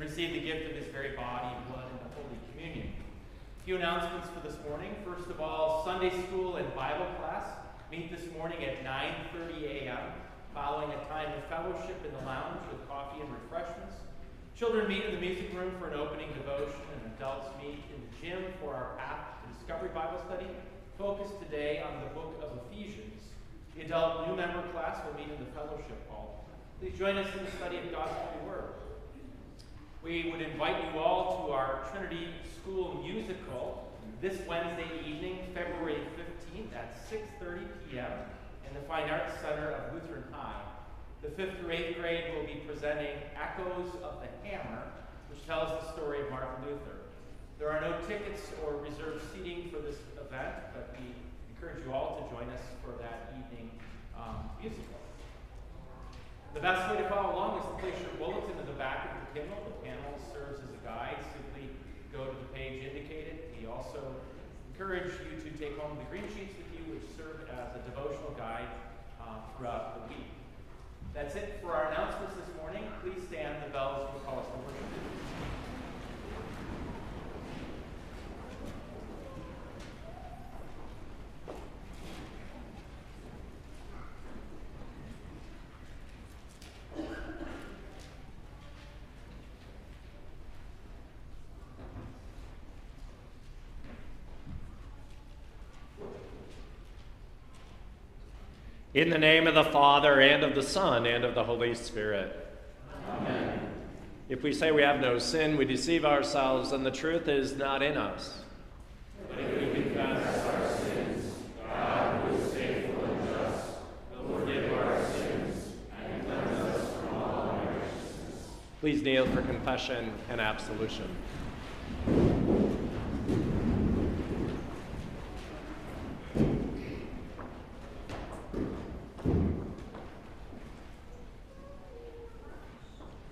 receive the gift of his very body, and blood, and the Holy Communion. A few announcements for this morning. First of all, Sunday school and Bible class meet this morning at 9.30 a.m., following a time of fellowship in the lounge with coffee and refreshments. Children meet in the music room for an opening devotion, and adults meet in the gym for our Path to Discovery Bible study, focused today on the book of Ephesians. The adult new member class will meet in the fellowship hall. Please join us in the study of God's holy word. We would invite you all to our Trinity School musical this Wednesday evening, February 15th at 6.30 p.m. in the Fine Arts Center of Lutheran High. The fifth through eighth grade will be presenting Echoes of the Hammer, which tells the story of Martin Luther. There are no tickets or reserved seating for this event, but we encourage you all to join us for that evening um, musical. The best way to follow along is to place your bulletin in the back of the hymnal. The panel serves as a guide. Simply go to the page indicated. We also encourage you to take home the green sheets with you, which serve as a devotional guide uh, throughout the week. That's it for our announcements this morning. Please stand. The bells will call us to worship. In the name of the Father, and of the Son, and of the Holy Spirit. Amen. If we say we have no sin, we deceive ourselves, and the truth is not in us. But if we confess our sins, God, who is faithful and just, will forgive our sins and cleanse us from all unrighteousness. Please kneel for confession and absolution.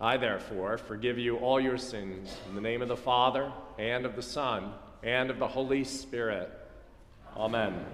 I, therefore, forgive you all your sins in the name of the Father, and of the Son, and of the Holy Spirit. Amen.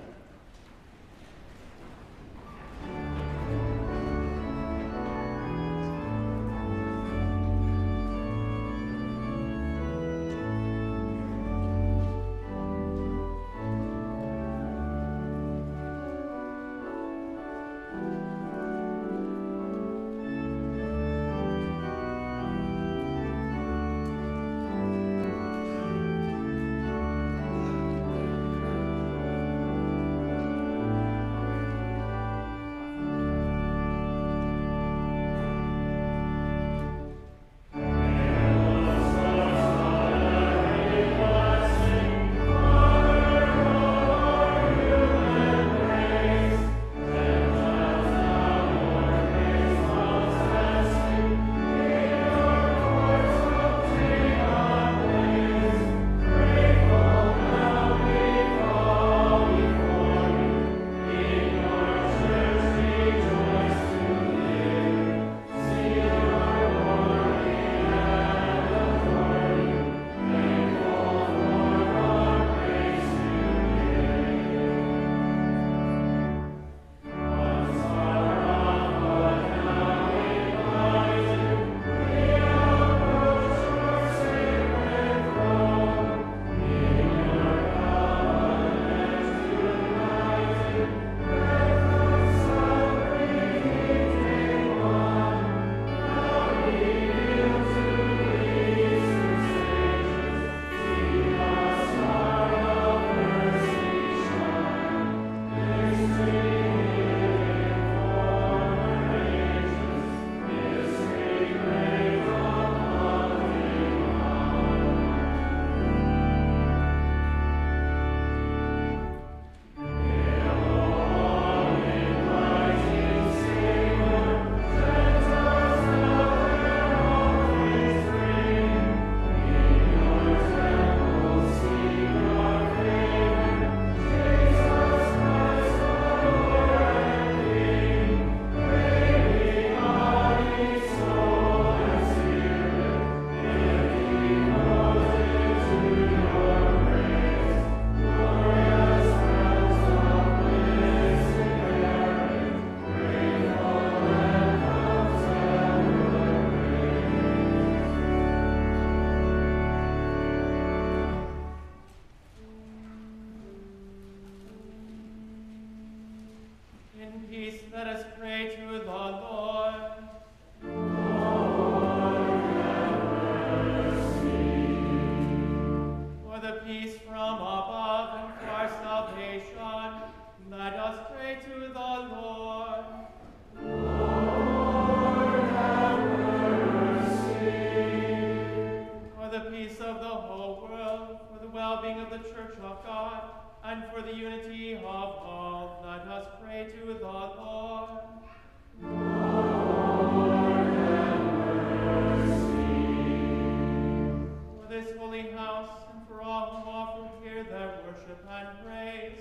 And praise,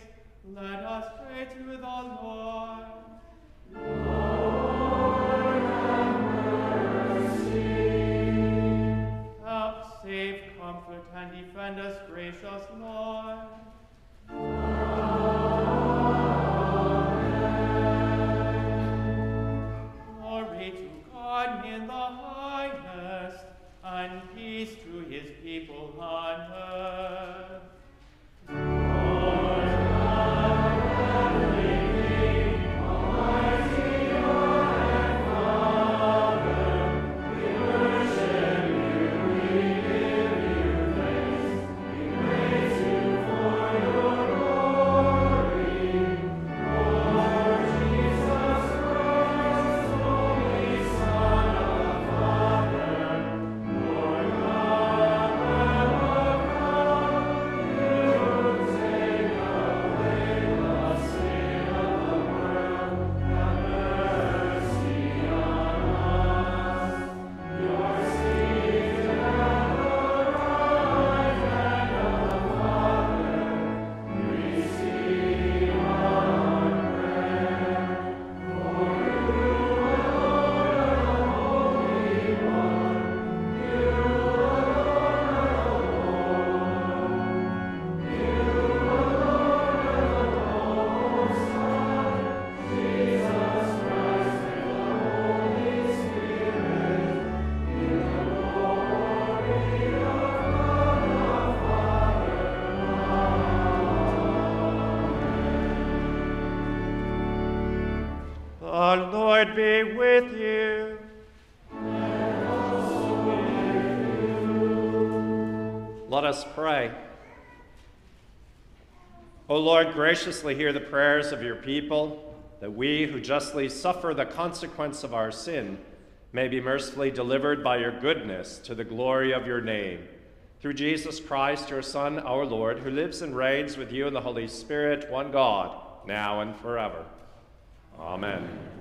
let us pray to the Lord. Lord, have mercy. Help, save, comfort, and defend us, gracious Lord. O Lord, graciously hear the prayers of your people, that we who justly suffer the consequence of our sin may be mercifully delivered by your goodness to the glory of your name. Through Jesus Christ, your Son, our Lord, who lives and reigns with you in the Holy Spirit, one God, now and forever. Amen.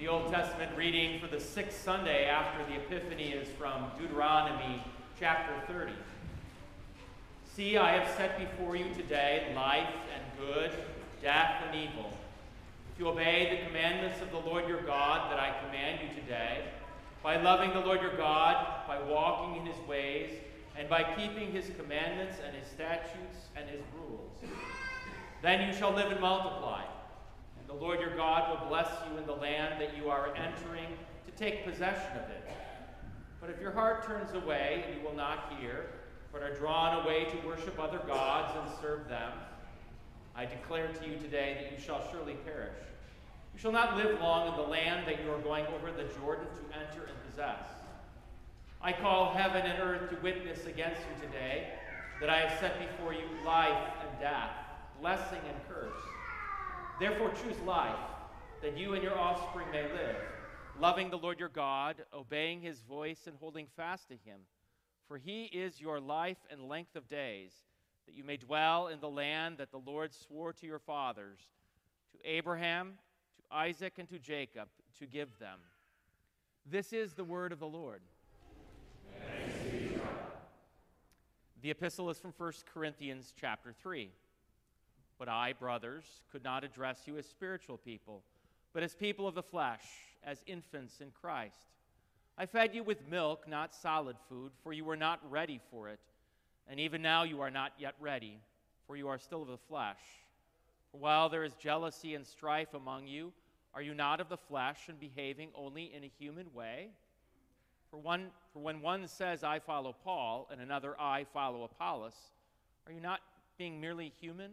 The Old Testament reading for the sixth Sunday after the Epiphany is from Deuteronomy chapter 30. See, I have set before you today life and good, death and evil. If you obey the commandments of the Lord your God that I command you today, by loving the Lord your God, by walking in his ways, and by keeping his commandments and his statutes and his rules, then you shall live and multiply. The Lord your God will bless you in the land that you are entering to take possession of it. But if your heart turns away and you will not hear, but are drawn away to worship other gods and serve them, I declare to you today that you shall surely perish. You shall not live long in the land that you are going over the Jordan to enter and possess. I call heaven and earth to witness against you today that I have set before you life and death, blessing and curse. Therefore, choose life, that you and your offspring may live, loving the Lord your God, obeying his voice, and holding fast to him. For he is your life and length of days, that you may dwell in the land that the Lord swore to your fathers, to Abraham, to Isaac, and to Jacob, to give them. This is the word of the Lord. The epistle is from 1 Corinthians chapter 3. But I, brothers, could not address you as spiritual people, but as people of the flesh, as infants in Christ. I fed you with milk, not solid food, for you were not ready for it. And even now you are not yet ready, for you are still of the flesh. For while there is jealousy and strife among you, are you not of the flesh and behaving only in a human way? For, one, for when one says, I follow Paul, and another, I follow Apollos, are you not being merely human?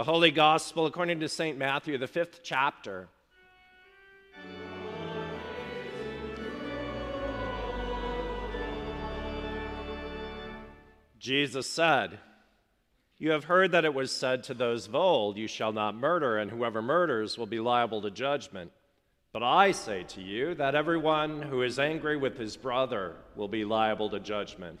The Holy Gospel according to St. Matthew, the fifth chapter. Jesus said, You have heard that it was said to those of old, You shall not murder, and whoever murders will be liable to judgment. But I say to you that everyone who is angry with his brother will be liable to judgment.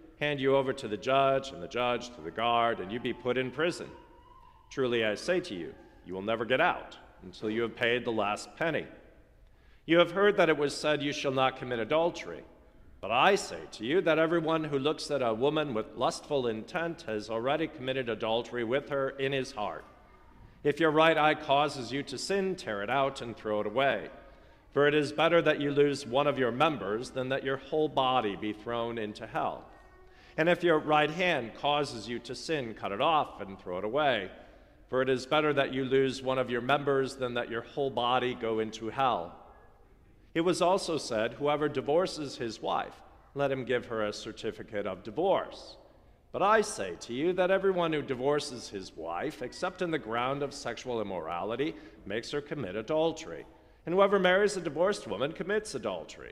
hand you over to the judge, and the judge to the guard, and you be put in prison. Truly I say to you, you will never get out until you have paid the last penny. You have heard that it was said, You shall not commit adultery. But I say to you that everyone who looks at a woman with lustful intent has already committed adultery with her in his heart. If your right eye causes you to sin, tear it out and throw it away. For it is better that you lose one of your members than that your whole body be thrown into hell. And if your right hand causes you to sin, cut it off and throw it away. For it is better that you lose one of your members than that your whole body go into hell. It was also said, Whoever divorces his wife, let him give her a certificate of divorce. But I say to you that everyone who divorces his wife, except on the ground of sexual immorality, makes her commit adultery. And whoever marries a divorced woman commits adultery.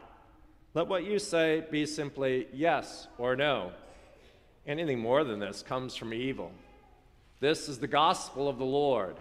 Let what you say be simply yes or no. Anything more than this comes from evil. This is the gospel of the Lord.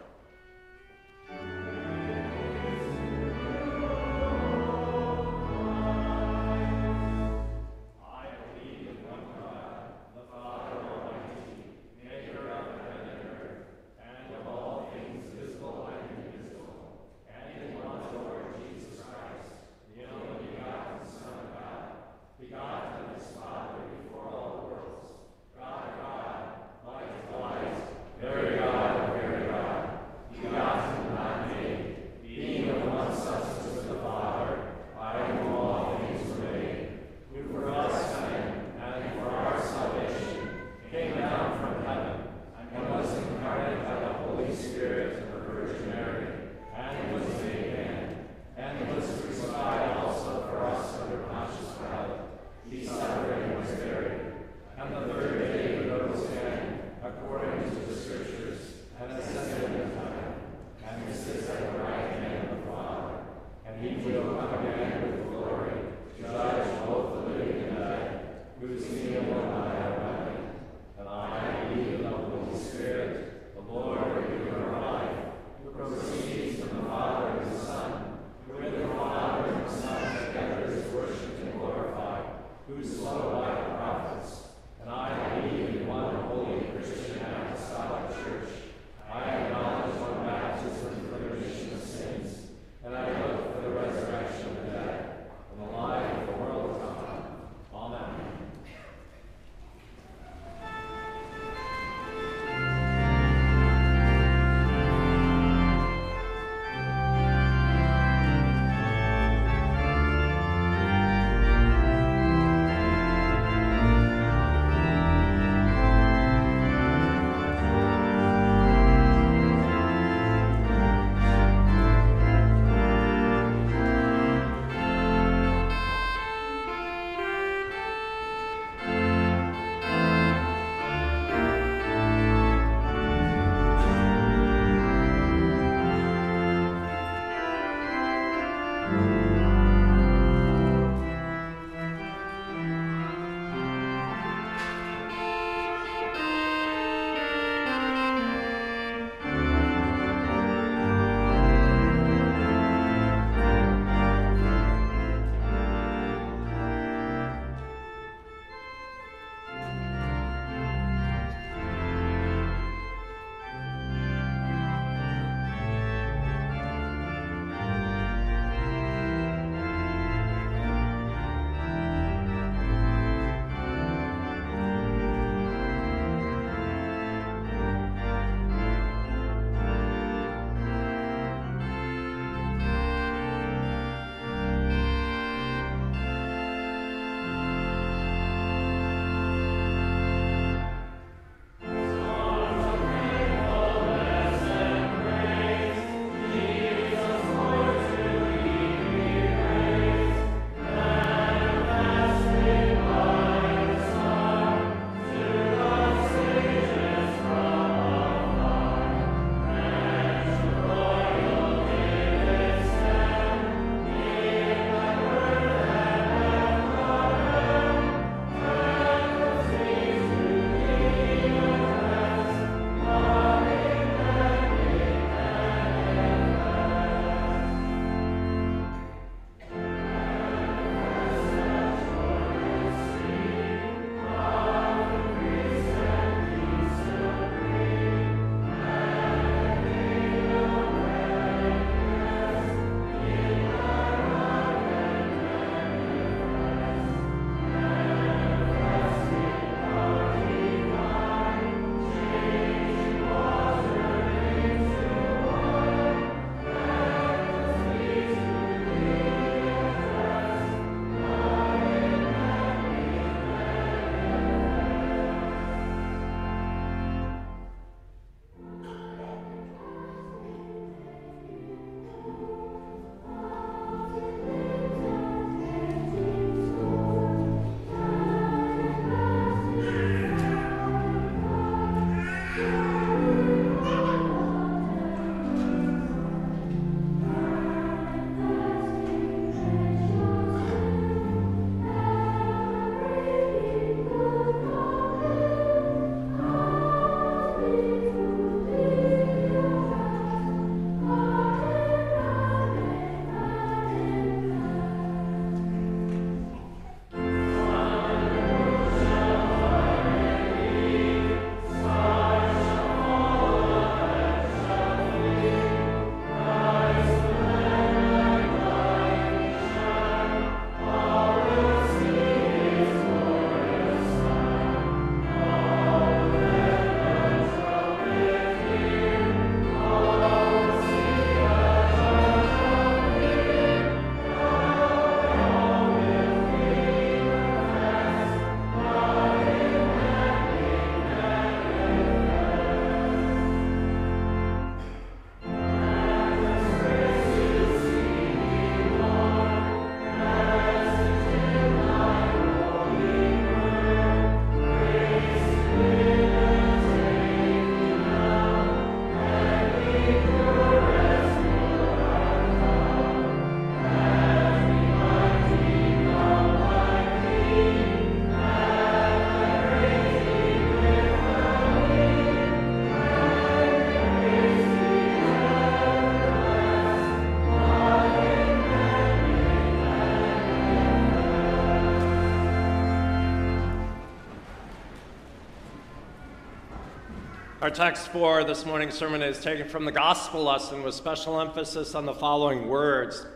Our text for this morning's sermon is taken from the gospel lesson with special emphasis on the following words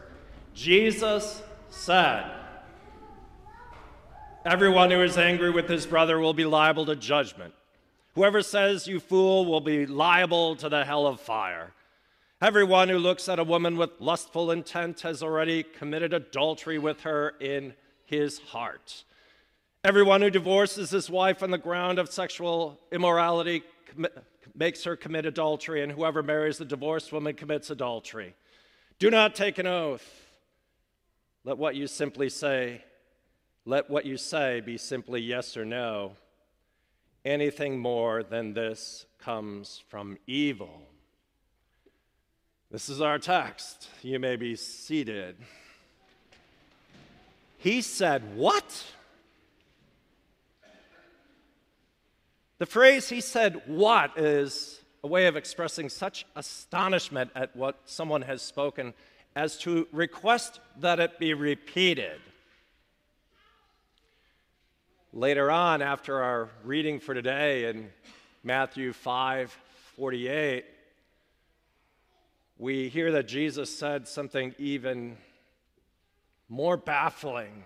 Jesus said, Everyone who is angry with his brother will be liable to judgment. Whoever says, You fool, will be liable to the hell of fire. Everyone who looks at a woman with lustful intent has already committed adultery with her in his heart. Everyone who divorces his wife on the ground of sexual immorality makes her commit adultery, and whoever marries the divorced woman commits adultery. Do not take an oath. Let what you simply say, let what you say be simply yes or no. Anything more than this comes from evil. This is our text. You may be seated. He said, What? The phrase he said, What is a way of expressing such astonishment at what someone has spoken as to request that it be repeated. Later on, after our reading for today in Matthew 5 48, we hear that Jesus said something even more baffling.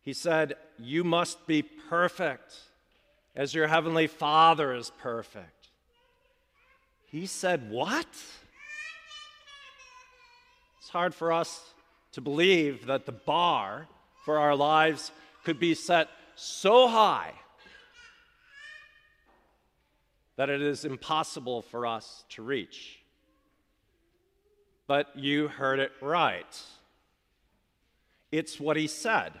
He said, You must be perfect as your heavenly Father is perfect. He said, What? It's hard for us to believe that the bar for our lives could be set so high that it is impossible for us to reach. But you heard it right. It's what he said.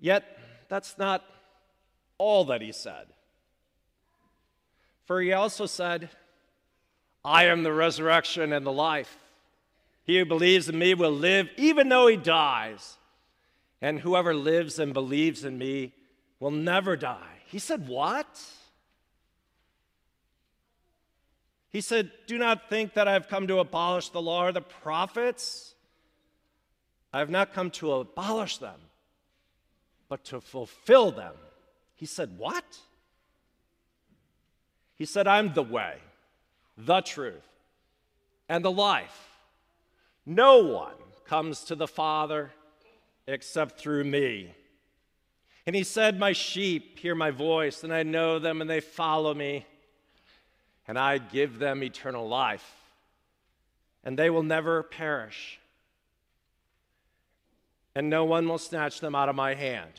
Yet, that's not all that he said. For he also said, I am the resurrection and the life. He who believes in me will live even though he dies. And whoever lives and believes in me will never die. He said, What? He said, Do not think that I have come to abolish the law or the prophets. I have not come to abolish them, but to fulfill them. He said, What? He said, I'm the way, the truth, and the life. No one comes to the Father except through me. And he said, My sheep hear my voice, and I know them, and they follow me and I give them eternal life, and they will never perish, and no one will snatch them out of my hand.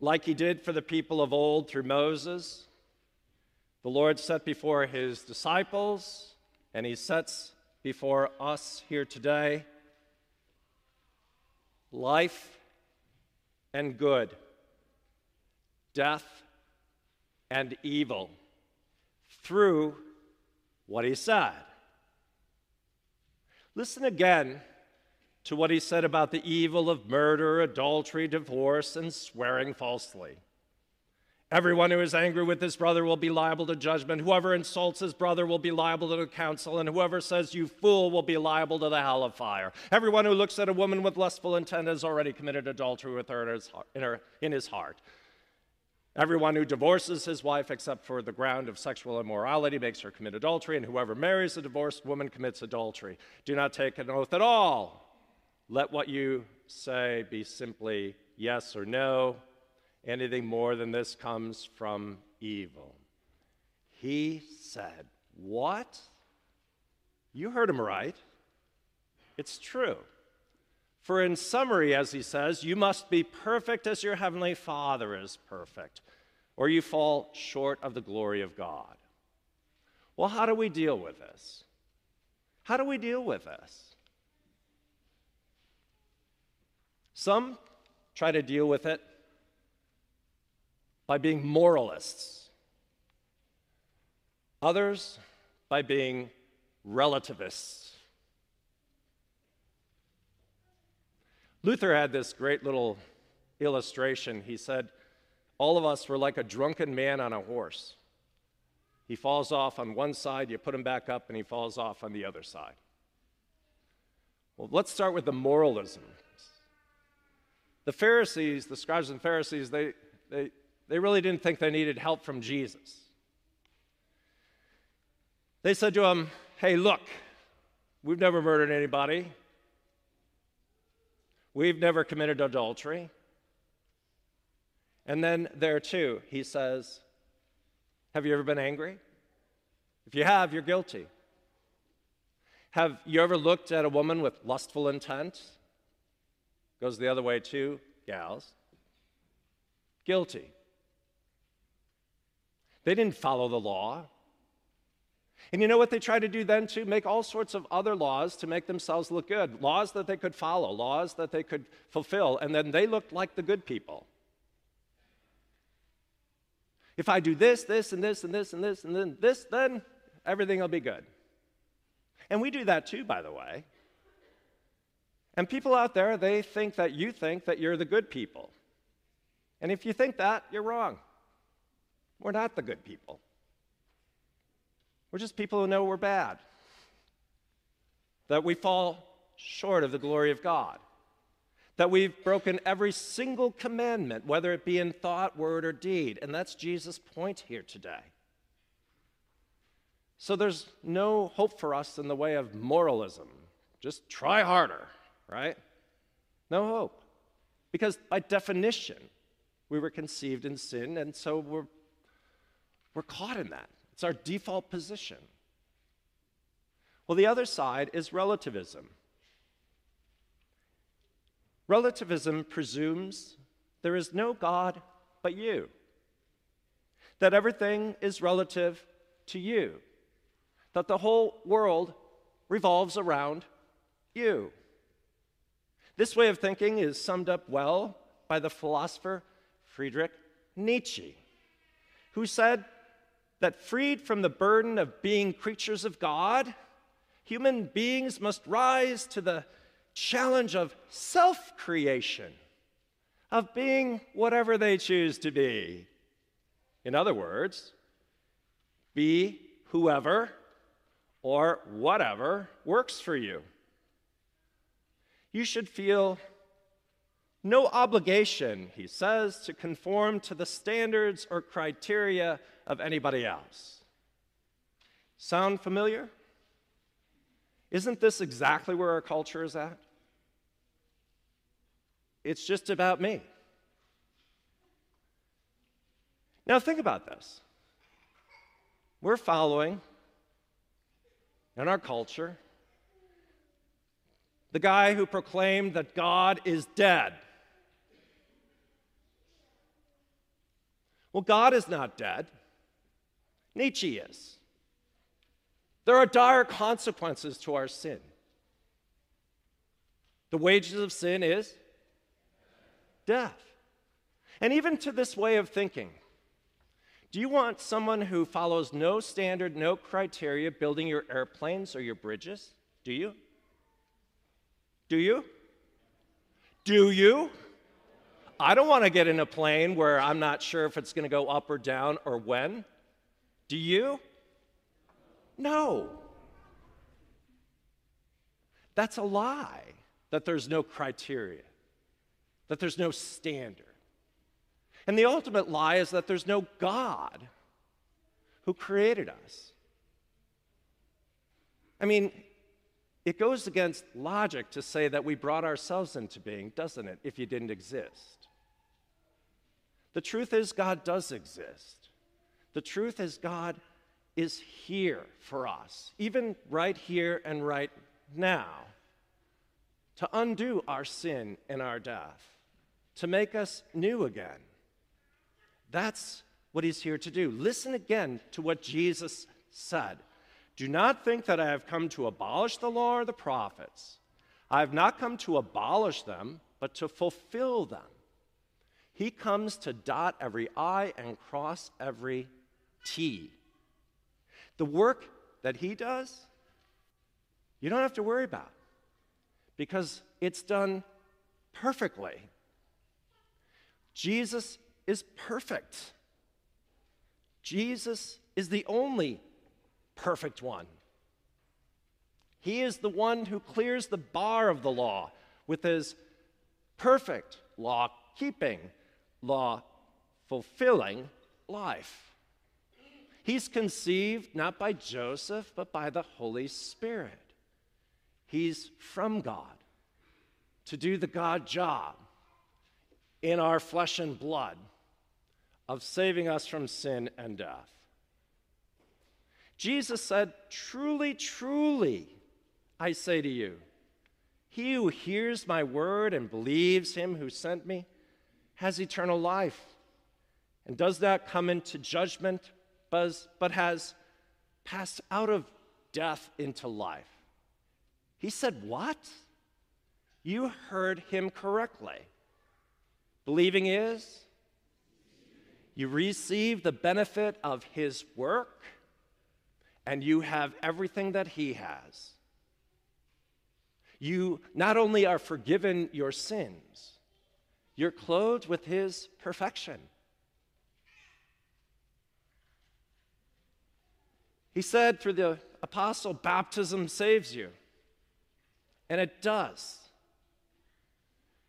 Like he did for the people of old through Moses, the Lord set before his disciples, and he sets before us here today life and good, death and evil through what he said. Listen again to what he said about the evil of murder, adultery, divorce, and swearing falsely. Everyone who is angry with his brother will be liable to judgment. Whoever insults his brother will be liable to the council, and whoever says, You fool, will be liable to the hell of fire. Everyone who looks at a woman with lustful intent has already committed adultery with her in his, in, her, in his heart. Everyone who divorces his wife except for the ground of sexual immorality makes her commit adultery, and whoever marries a divorced woman commits adultery. Do not take an oath at all. Let what you say be simply yes or no. Anything more than this comes from evil. He said, What? You heard him right. It's true. For in summary, as he says, you must be perfect as your heavenly Father is perfect, or you fall short of the glory of God. Well, how do we deal with this? How do we deal with this? Some try to deal with it by being moralists, others by being relativists. Luther had this great little illustration. He said, All of us were like a drunken man on a horse. He falls off on one side, you put him back up, and he falls off on the other side. Well, let's start with the moralism. The Pharisees, the scribes and Pharisees, they they, they really didn't think they needed help from Jesus. They said to him, Hey, look, we've never murdered anybody. We've never committed adultery. And then there too, he says, Have you ever been angry? If you have, you're guilty. Have you ever looked at a woman with lustful intent? Goes the other way too, gals. Guilty. They didn't follow the law. And you know what they tried to do then, too? Make all sorts of other laws to make themselves look good. Laws that they could follow, laws that they could fulfill, and then they looked like the good people. If I do this, this, and this, and this, and this, and then this, then everything will be good. And we do that too, by the way. And people out there, they think that you think that you're the good people. And if you think that, you're wrong. We're not the good people. We're just people who know we're bad, that we fall short of the glory of God, that we've broken every single commandment, whether it be in thought, word, or deed. And that's Jesus' point here today. So there's no hope for us in the way of moralism. Just try harder, right? No hope. Because by definition, we were conceived in sin, and so we're, we're caught in that. It's our default position. Well, the other side is relativism. Relativism presumes there is no God but you, that everything is relative to you, that the whole world revolves around you. This way of thinking is summed up well by the philosopher Friedrich Nietzsche, who said that freed from the burden of being creatures of God, human beings must rise to the challenge of self creation, of being whatever they choose to be. In other words, be whoever or whatever works for you. You should feel no obligation, he says, to conform to the standards or criteria of anybody else. Sound familiar? Isn't this exactly where our culture is at? It's just about me. Now, think about this. We're following, in our culture, the guy who proclaimed that God is dead. Well, God is not dead. Nietzsche is. There are dire consequences to our sin. The wages of sin is death. And even to this way of thinking, do you want someone who follows no standard, no criteria building your airplanes or your bridges? Do you? Do you? Do you? I don't want to get in a plane where I'm not sure if it's going to go up or down or when. Do you? No. That's a lie that there's no criteria, that there's no standard. And the ultimate lie is that there's no God who created us. I mean, it goes against logic to say that we brought ourselves into being, doesn't it, if you didn't exist? The truth is, God does exist. The truth is, God is here for us, even right here and right now, to undo our sin and our death, to make us new again. That's what He's here to do. Listen again to what Jesus said Do not think that I have come to abolish the law or the prophets. I have not come to abolish them, but to fulfill them. He comes to dot every I and cross every T. The work that he does, you don't have to worry about because it's done perfectly. Jesus is perfect. Jesus is the only perfect one. He is the one who clears the bar of the law with his perfect law keeping law fulfilling life. He's conceived not by Joseph, but by the Holy Spirit. He's from God to do the God job in our flesh and blood of saving us from sin and death. Jesus said, Truly, truly, I say to you, he who hears my word and believes him who sent me has eternal life and does not come into judgment, but has passed out of death into life. He said, What? You heard him correctly. Believing is you receive the benefit of his work and you have everything that he has. You not only are forgiven your sins, you're clothed with his perfection. He said through the apostle, baptism saves you. And it does.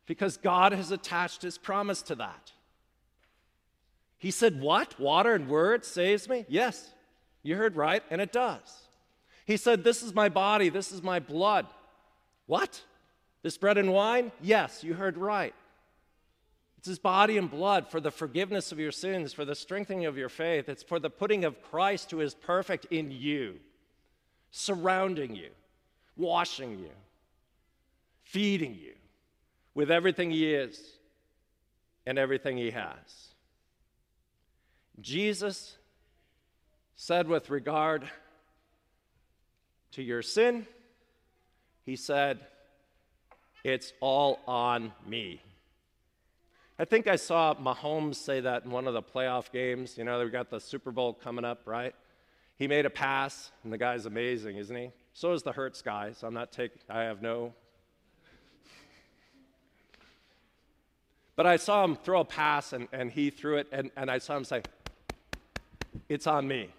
Because God has attached his promise to that. He said, What? Water and word saves me? Yes, you heard right, and it does. He said, This is my body, this is my blood. What? This bread and wine? Yes, you heard right. It's his body and blood for the forgiveness of your sins, for the strengthening of your faith. It's for the putting of Christ, who is perfect, in you, surrounding you, washing you, feeding you with everything he is and everything he has. Jesus said, with regard to your sin, he said, It's all on me. I think I saw Mahomes say that in one of the playoff games. You know, we got the Super Bowl coming up, right? He made a pass, and the guy's amazing, isn't he? So is the Hurts guy, so I'm not taking, I have no. But I saw him throw a pass, and, and he threw it, and, and I saw him say, It's on me.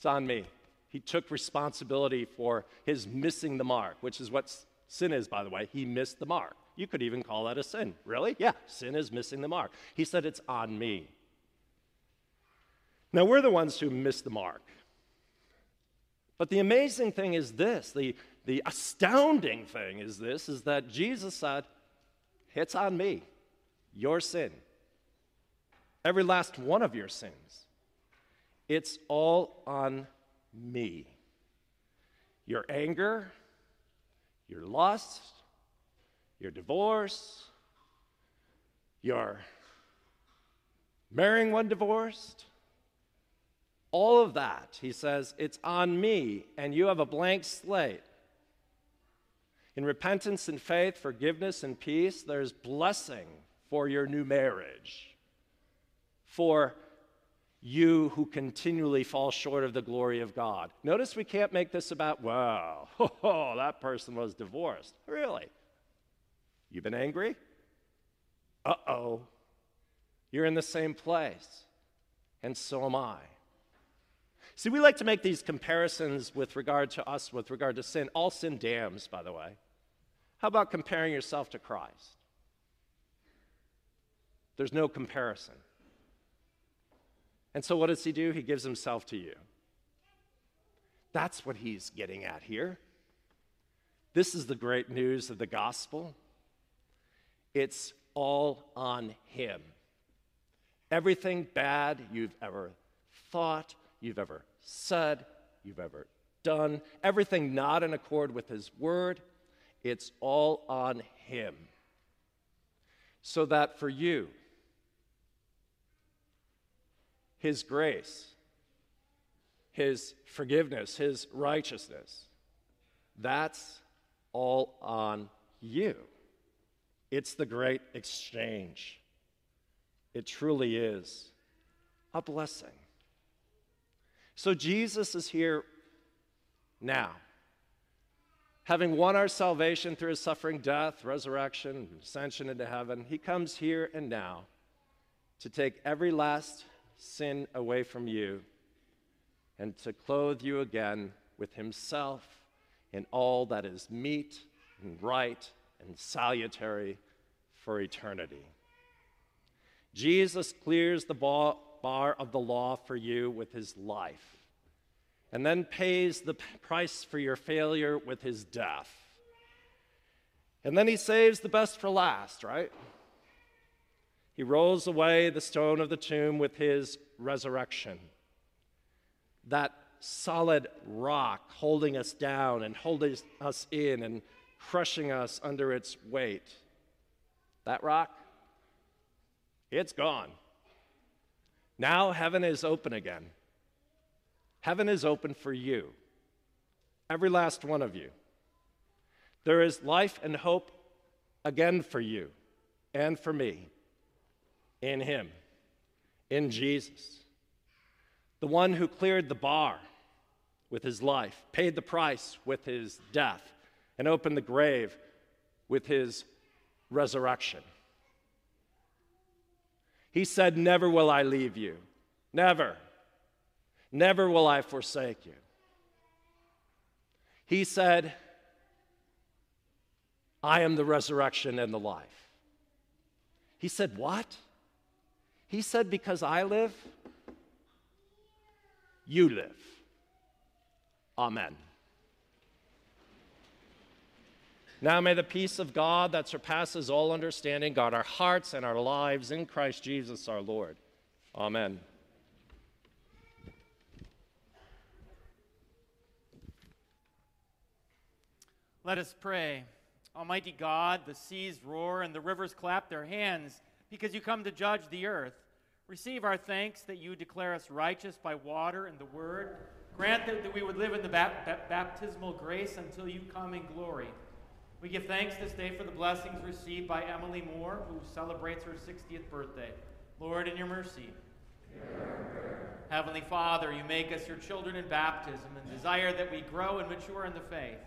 It's on me. He took responsibility for his missing the mark, which is what sin is, by the way. He missed the mark. You could even call that a sin. Really? Yeah, sin is missing the mark. He said, It's on me. Now, we're the ones who miss the mark. But the amazing thing is this the, the astounding thing is this is that Jesus said, It's on me, your sin. Every last one of your sins. It's all on me. Your anger, your lust, your divorce, your marrying one divorced, all of that, he says, it's on me, and you have a blank slate. In repentance and faith, forgiveness and peace, there's blessing for your new marriage, for you who continually fall short of the glory of God. Notice we can't make this about, well, oh, that person was divorced. Really? You've been angry? Uh oh. You're in the same place, and so am I. See, we like to make these comparisons with regard to us, with regard to sin. All sin damns, by the way. How about comparing yourself to Christ? There's no comparison. And so, what does he do? He gives himself to you. That's what he's getting at here. This is the great news of the gospel. It's all on him. Everything bad you've ever thought, you've ever said, you've ever done, everything not in accord with his word, it's all on him. So that for you, his grace, His forgiveness, His righteousness. That's all on you. It's the great exchange. It truly is a blessing. So Jesus is here now. Having won our salvation through his suffering, death, resurrection, ascension into heaven, he comes here and now to take every last sin away from you and to clothe you again with himself in all that is meet and right and salutary for eternity. Jesus clears the bar of the law for you with his life and then pays the price for your failure with his death. And then he saves the best for last, right? He rolls away the stone of the tomb with his resurrection. That solid rock holding us down and holding us in and crushing us under its weight. That rock, it's gone. Now heaven is open again. Heaven is open for you, every last one of you. There is life and hope again for you and for me in Him, in Jesus, the one who cleared the bar with His life, paid the price with His death, and opened the grave with His resurrection. He said, Never will I leave you. Never. Never will I forsake you. He said, I am the resurrection and the life. He said, What? He said, Because I live, you live. Amen. Now may the peace of God that surpasses all understanding guard our hearts and our lives in Christ Jesus our Lord. Amen. Let us pray. Almighty God, the seas roar and the rivers clap their hands because you come to judge the earth. Receive our thanks that you declare us righteous by water and the word. Grant that, that we would live in the bap- baptismal grace until you come in glory. We give thanks this day for the blessings received by Emily Moore, who celebrates her 60th birthday. Lord, in your mercy. Heavenly Father, you make us your children in baptism and desire that we grow and mature in the faith.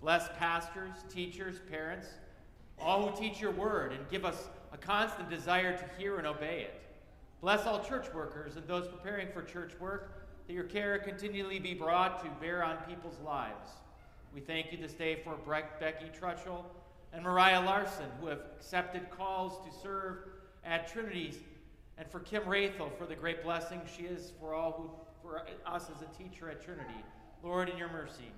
Bless pastors, teachers, parents, all who teach your word, and give us a constant desire to hear and obey it. Bless all church workers and those preparing for church work, that your care continually be brought to bear on people's lives. We thank you this day for Becky Trutchell and Mariah Larson, who have accepted calls to serve at Trinities, and for Kim Rathel for the great blessing she is for all who, for us as a teacher at Trinity. Lord, in your mercy.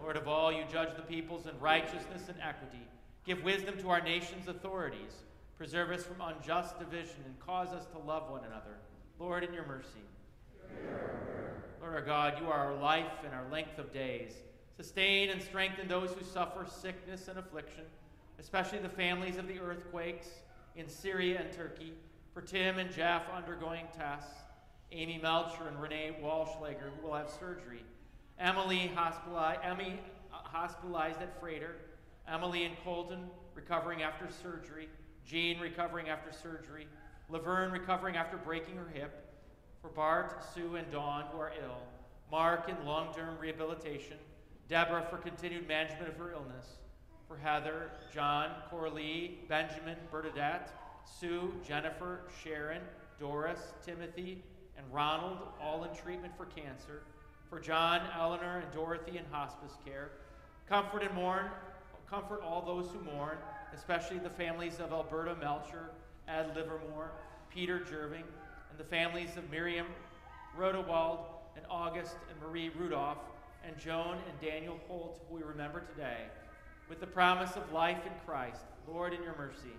Lord of all, you judge the peoples in righteousness and equity. Give wisdom to our nation's authorities. Preserve us from unjust division and cause us to love one another. Lord, in your mercy. Lord our God, you are our life and our length of days. Sustain and strengthen those who suffer sickness and affliction, especially the families of the earthquakes in Syria and Turkey, for Tim and Jeff undergoing tests, Amy Melcher and Renee Walschlager, who will have surgery Emily hospitalized, Emmy uh, hospitalized at Froedtert, Emily and Colton recovering after surgery, Jean recovering after surgery, Laverne recovering after breaking her hip, for Bart, Sue, and Dawn who are ill, Mark in long-term rehabilitation, Deborah for continued management of her illness, for Heather, John, Coralie, Benjamin, Bernadette, Sue, Jennifer, Sharon, Doris, Timothy, and Ronald, all in treatment for cancer, for John, Eleanor, and Dorothy in hospice care. Comfort and mourn, comfort all those who mourn, especially the families of Alberta Melcher, Ed Livermore, Peter Jerving, and the families of Miriam Rodewald and August and Marie Rudolph, and Joan and Daniel Holt, who we remember today, with the promise of life in Christ. Lord, in your mercy.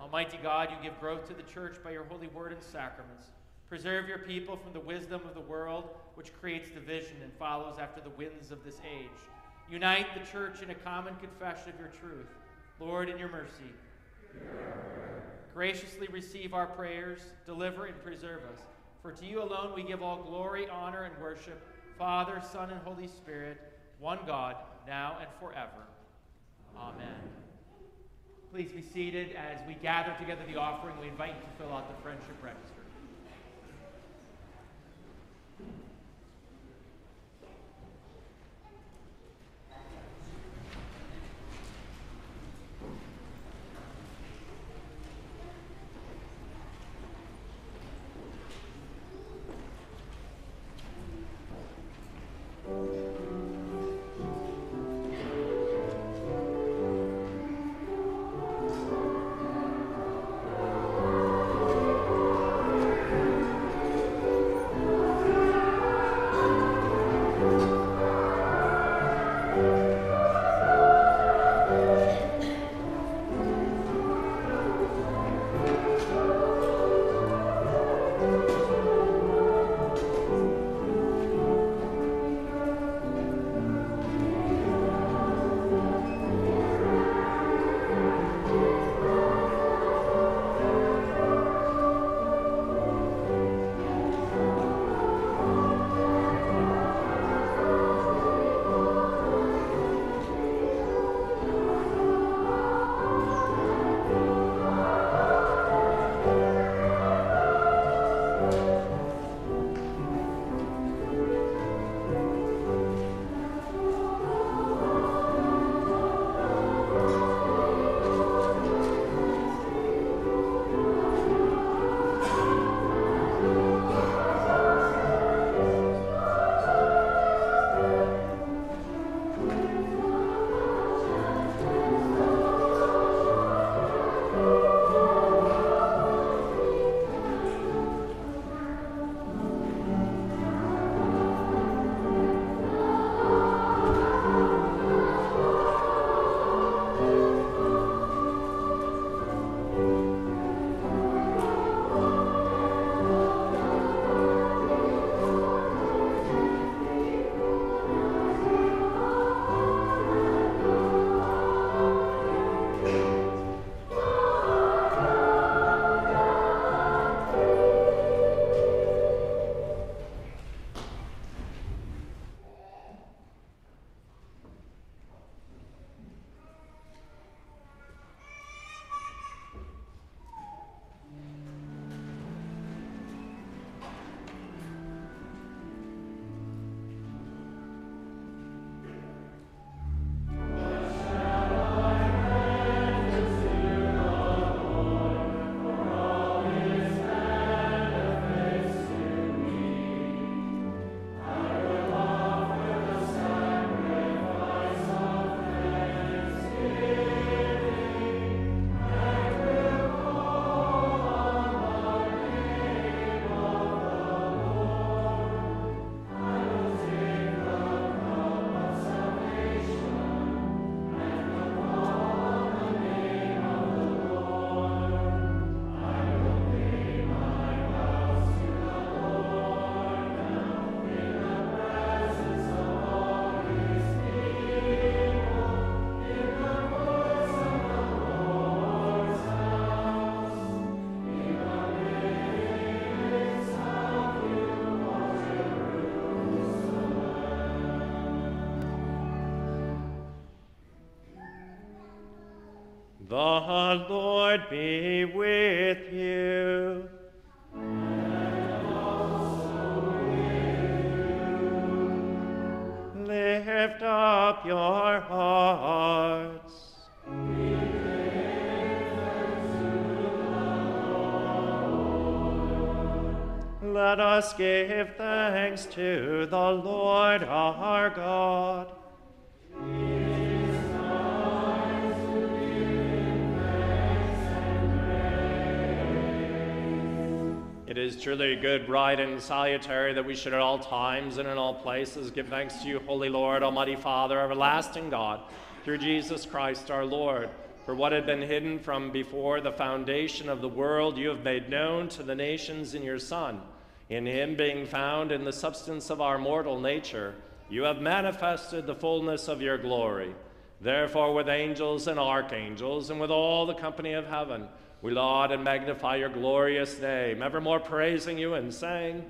Almighty God, you give growth to the church by your holy word and sacraments. Preserve your people from the wisdom of the world, which creates division and follows after the winds of this age. Unite the church in a common confession of your truth. Lord, in your mercy. Graciously receive our prayers, deliver and preserve us. For to you alone we give all glory, honor, and worship, Father, Son, and Holy Spirit, one God, now and forever. Amen. Please be seated as we gather together the offering. We invite you to fill out the friendship register. 了。The Lord be with you. Lift up your hearts. Let us give thanks to the Lord our God. Is truly good, right, and salutary that we should at all times and in all places give thanks to you, Holy Lord, Almighty Father, everlasting God, through Jesus Christ our Lord. For what had been hidden from before the foundation of the world, you have made known to the nations in your Son. In him being found in the substance of our mortal nature, you have manifested the fullness of your glory. Therefore, with angels and archangels, and with all the company of heaven, we laud and magnify your glorious name, evermore praising you and saying,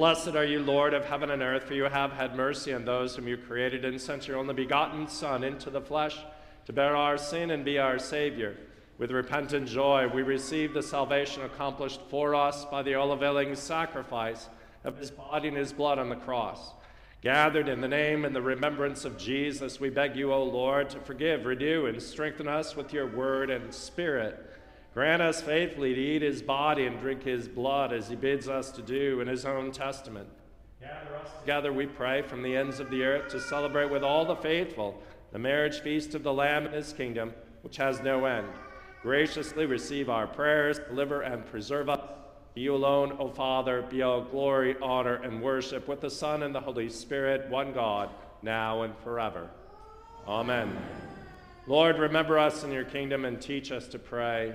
Blessed are you, Lord of heaven and earth, for you have had mercy on those whom you created and sent your only begotten Son into the flesh to bear our sin and be our Savior. With repentant joy, we receive the salvation accomplished for us by the all availing sacrifice of his body and his blood on the cross. Gathered in the name and the remembrance of Jesus, we beg you, O Lord, to forgive, renew, and strengthen us with your word and spirit Grant us faithfully to eat his body and drink his blood as he bids us to do in his own testament. Gather us together, we pray, from the ends of the earth to celebrate with all the faithful the marriage feast of the Lamb in his kingdom, which has no end. Graciously receive our prayers, deliver and preserve us. You alone, O Father, be all glory, honor, and worship with the Son and the Holy Spirit, one God, now and forever. Amen. Lord, remember us in your kingdom and teach us to pray.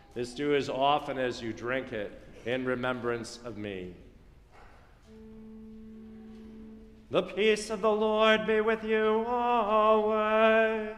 This do as often as you drink it in remembrance of me. The peace of the Lord be with you always.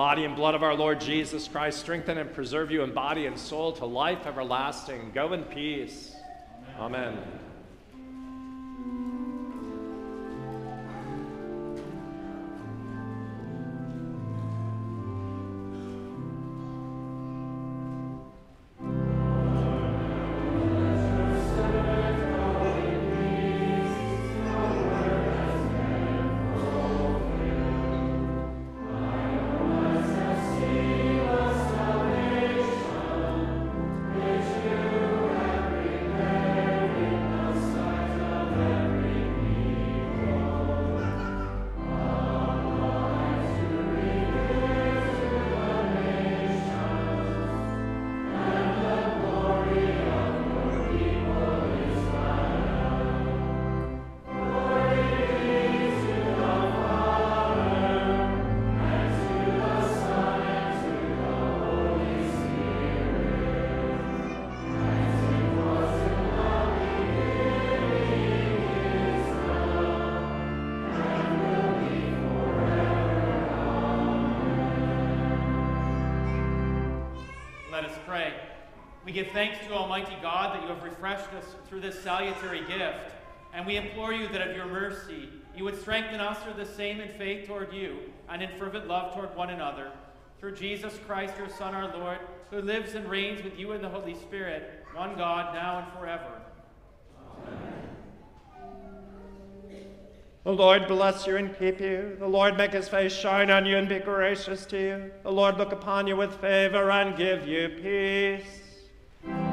Body and blood of our Lord Jesus Christ, strengthen and preserve you in body and soul to life everlasting. Go in peace. Amen. Let We give thanks to Almighty God that you have refreshed us through this salutary gift, and we implore you that of your mercy you would strengthen us through the same in faith toward you and in fervent love toward one another. Through Jesus Christ, your Son, our Lord, who lives and reigns with you in the Holy Spirit, one God, now and forever. The Lord bless you and keep you. The Lord make his face shine on you and be gracious to you. The Lord look upon you with favor and give you peace. Thank you.